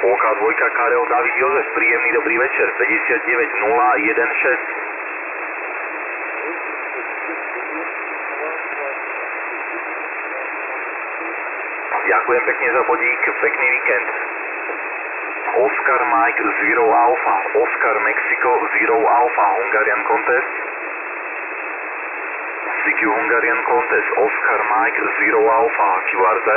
Polka dvojka Karel David Jozef, príjemný dobrý večer, 59.016. Ďakujem pekne za bodík, pekný víkend. Oscar Mike Zero Alpha, Oscar Mexico Zero Alpha Hungarian Contest. CQ Hungarian Contest, Oscar Mike Zero Alpha QRZ.